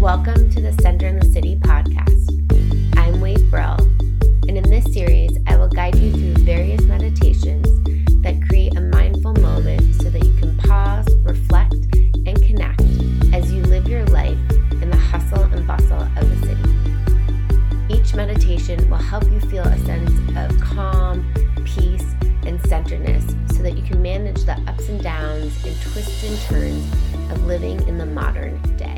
Welcome to the Center in the City podcast. I'm Wade Brill, and in this series, I will guide you through various meditations that create a mindful moment so that you can pause, reflect, and connect as you live your life in the hustle and bustle of the city. Each meditation will help you feel a sense of calm, peace, and centeredness so that you can manage the ups and downs and twists and turns of living in the modern day.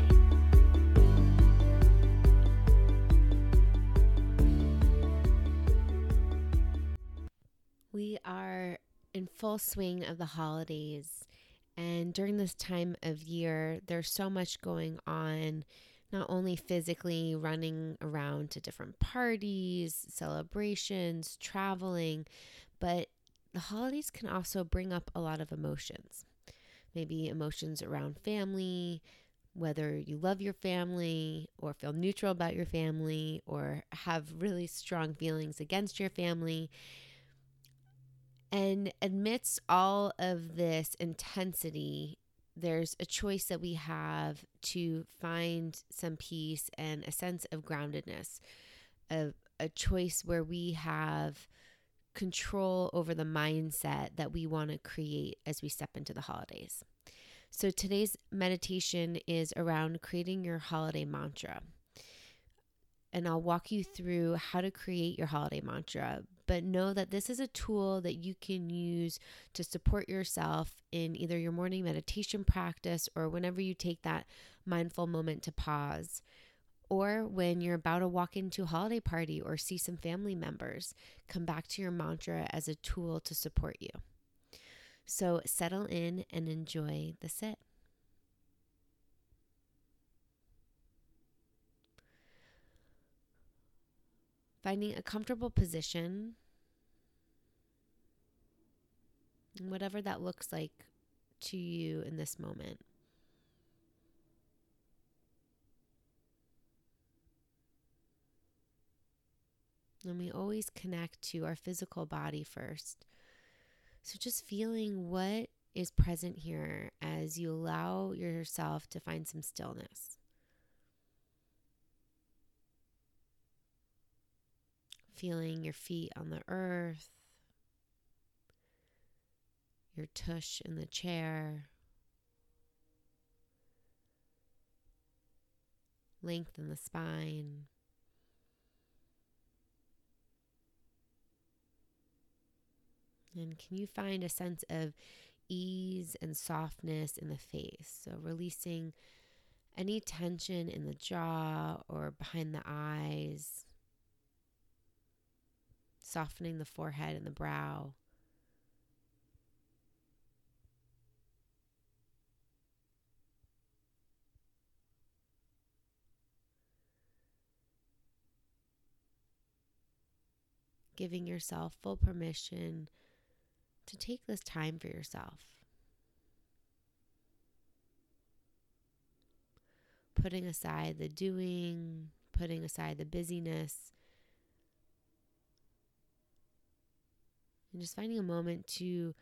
Full swing of the holidays. And during this time of year, there's so much going on, not only physically running around to different parties, celebrations, traveling, but the holidays can also bring up a lot of emotions. Maybe emotions around family, whether you love your family or feel neutral about your family or have really strong feelings against your family. And amidst all of this intensity, there's a choice that we have to find some peace and a sense of groundedness, a, a choice where we have control over the mindset that we want to create as we step into the holidays. So today's meditation is around creating your holiday mantra. And I'll walk you through how to create your holiday mantra. But know that this is a tool that you can use to support yourself in either your morning meditation practice or whenever you take that mindful moment to pause or when you're about to walk into a holiday party or see some family members, come back to your mantra as a tool to support you. So settle in and enjoy the sit. Finding a comfortable position, whatever that looks like to you in this moment. And we always connect to our physical body first. So just feeling what is present here as you allow yourself to find some stillness. Feeling your feet on the earth, your tush in the chair. Lengthen the spine. And can you find a sense of ease and softness in the face? So, releasing any tension in the jaw or behind the eyes, softening the forehead and the brow. Giving yourself full permission to take this time for yourself. Putting aside the doing, putting aside the busyness, and just finding a moment to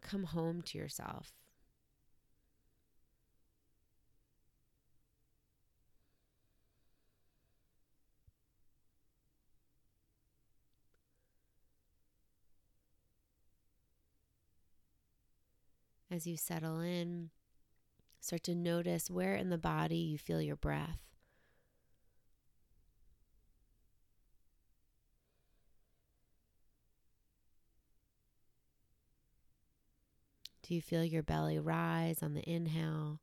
come home to yourself. as you settle in, start to notice where in the body you feel your breath. Do you feel your belly rise on the inhale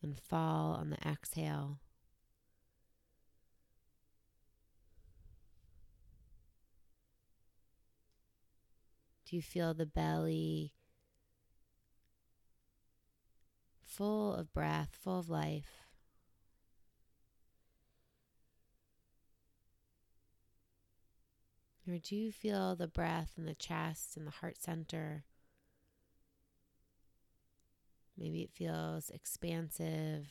and fall on the exhale? Do you feel the belly full of breath, full of life? Or do you feel the breath in the chest and the heart center? Maybe it feels expansive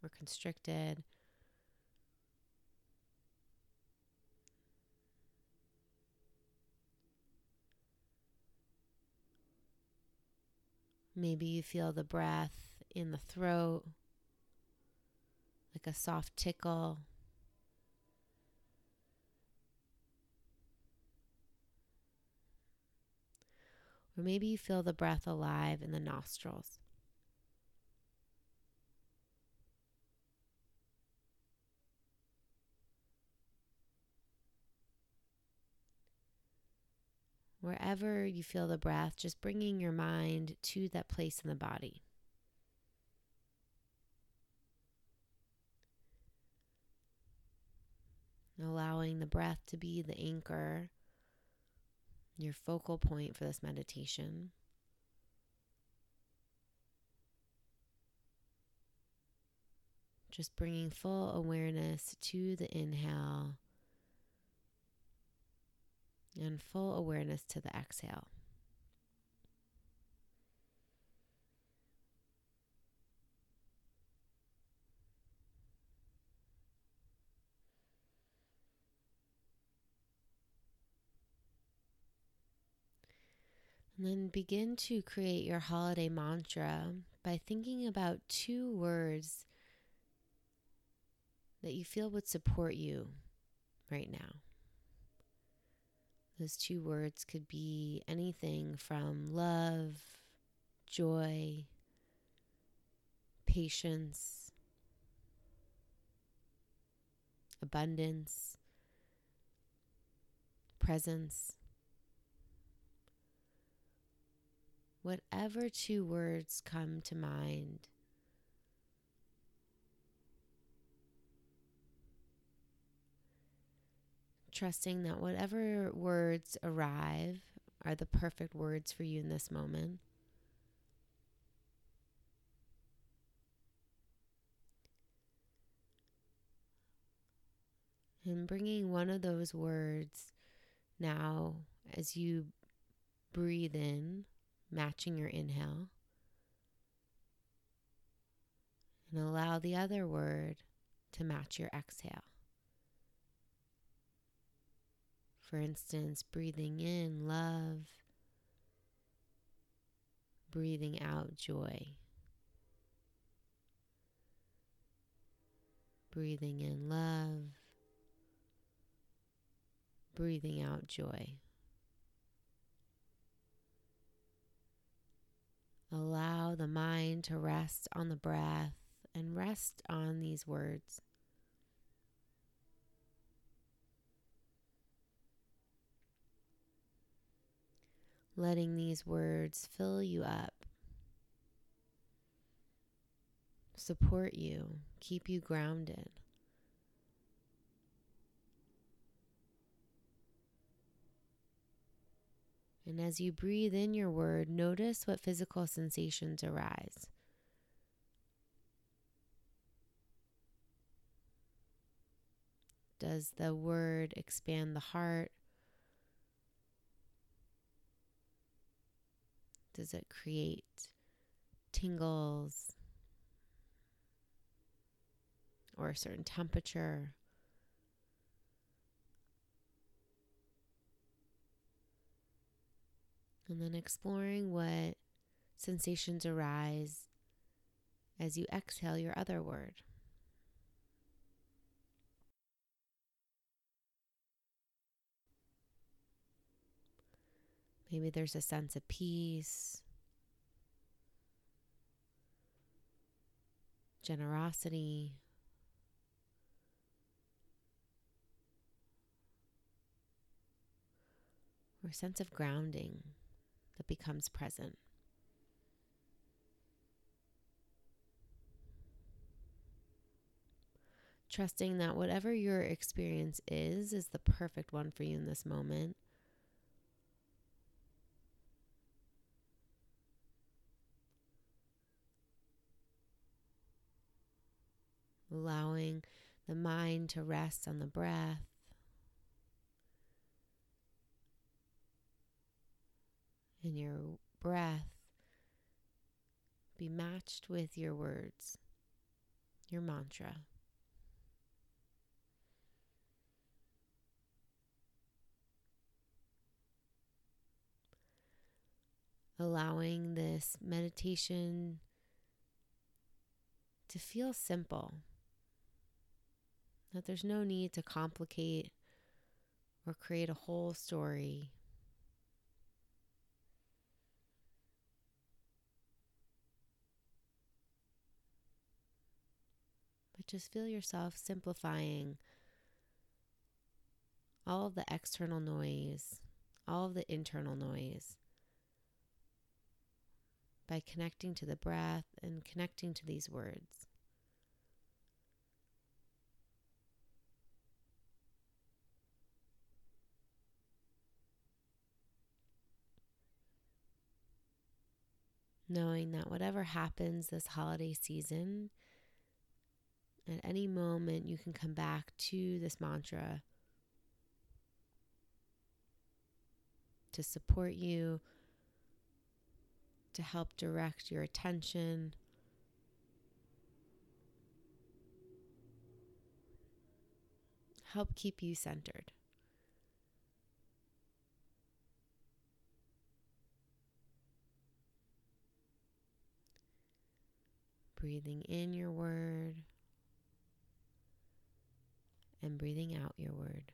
or constricted. Maybe you feel the breath in the throat, like a soft tickle. Or maybe you feel the breath alive in the nostrils. Wherever you feel the breath, just bringing your mind to that place in the body. Allowing the breath to be the anchor, your focal point for this meditation. Just bringing full awareness to the inhale and full awareness to the exhale. And then begin to create your holiday mantra by thinking about two words that you feel would support you right now. Those two words could be anything from love, joy, patience, abundance, presence. Whatever two words come to mind trusting that whatever words arrive are the perfect words for you in this moment. And bringing one of those words now as you breathe in, matching your inhale, and allow the other word to match your exhale. For instance, breathing in love, breathing out joy. Breathing in love, breathing out joy. Allow the mind to rest on the breath and rest on these words. letting these words fill you up, support you, keep you grounded. And as you breathe in your word, notice what physical sensations arise. Does the word expand the heart? Does it create tingles or a certain temperature? And then exploring what sensations arise as you exhale your other word. Maybe there's a sense of peace, generosity. Or a sense of grounding that becomes present. Trusting that whatever your experience is, is the perfect one for you in this moment. allowing the mind to rest on the breath. And your breath be matched with your words, your mantra. Allowing this meditation to feel simple. That there's no need to complicate or create a whole story. Just feel yourself simplifying all of the external noise, all of the internal noise by connecting to the breath and connecting to these words. Knowing that whatever happens this holiday season, at any moment you can come back to this mantra to support you, to help direct your attention. Help keep you centered. Breathing in your word and breathing out your word.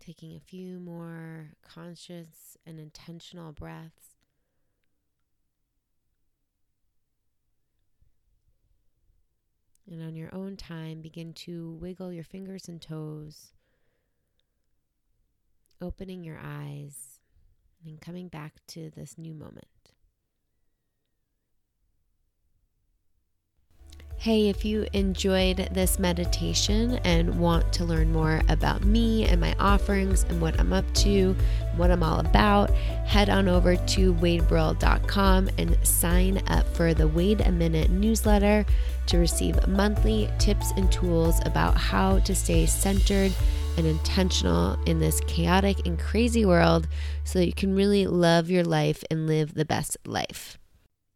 taking a few more conscious and intentional breaths. And on your own time, begin to wiggle your fingers and toes, opening your eyes, and coming back to this new moment. Hey, if you enjoyed this meditation and want to learn more about me and my offerings and what I'm up to, what I'm all about, head on over to wadebrill.com and sign up for the Wade a Minute newsletter to receive monthly tips and tools about how to stay centered and intentional in this chaotic and crazy world so that you can really love your life and live the best life.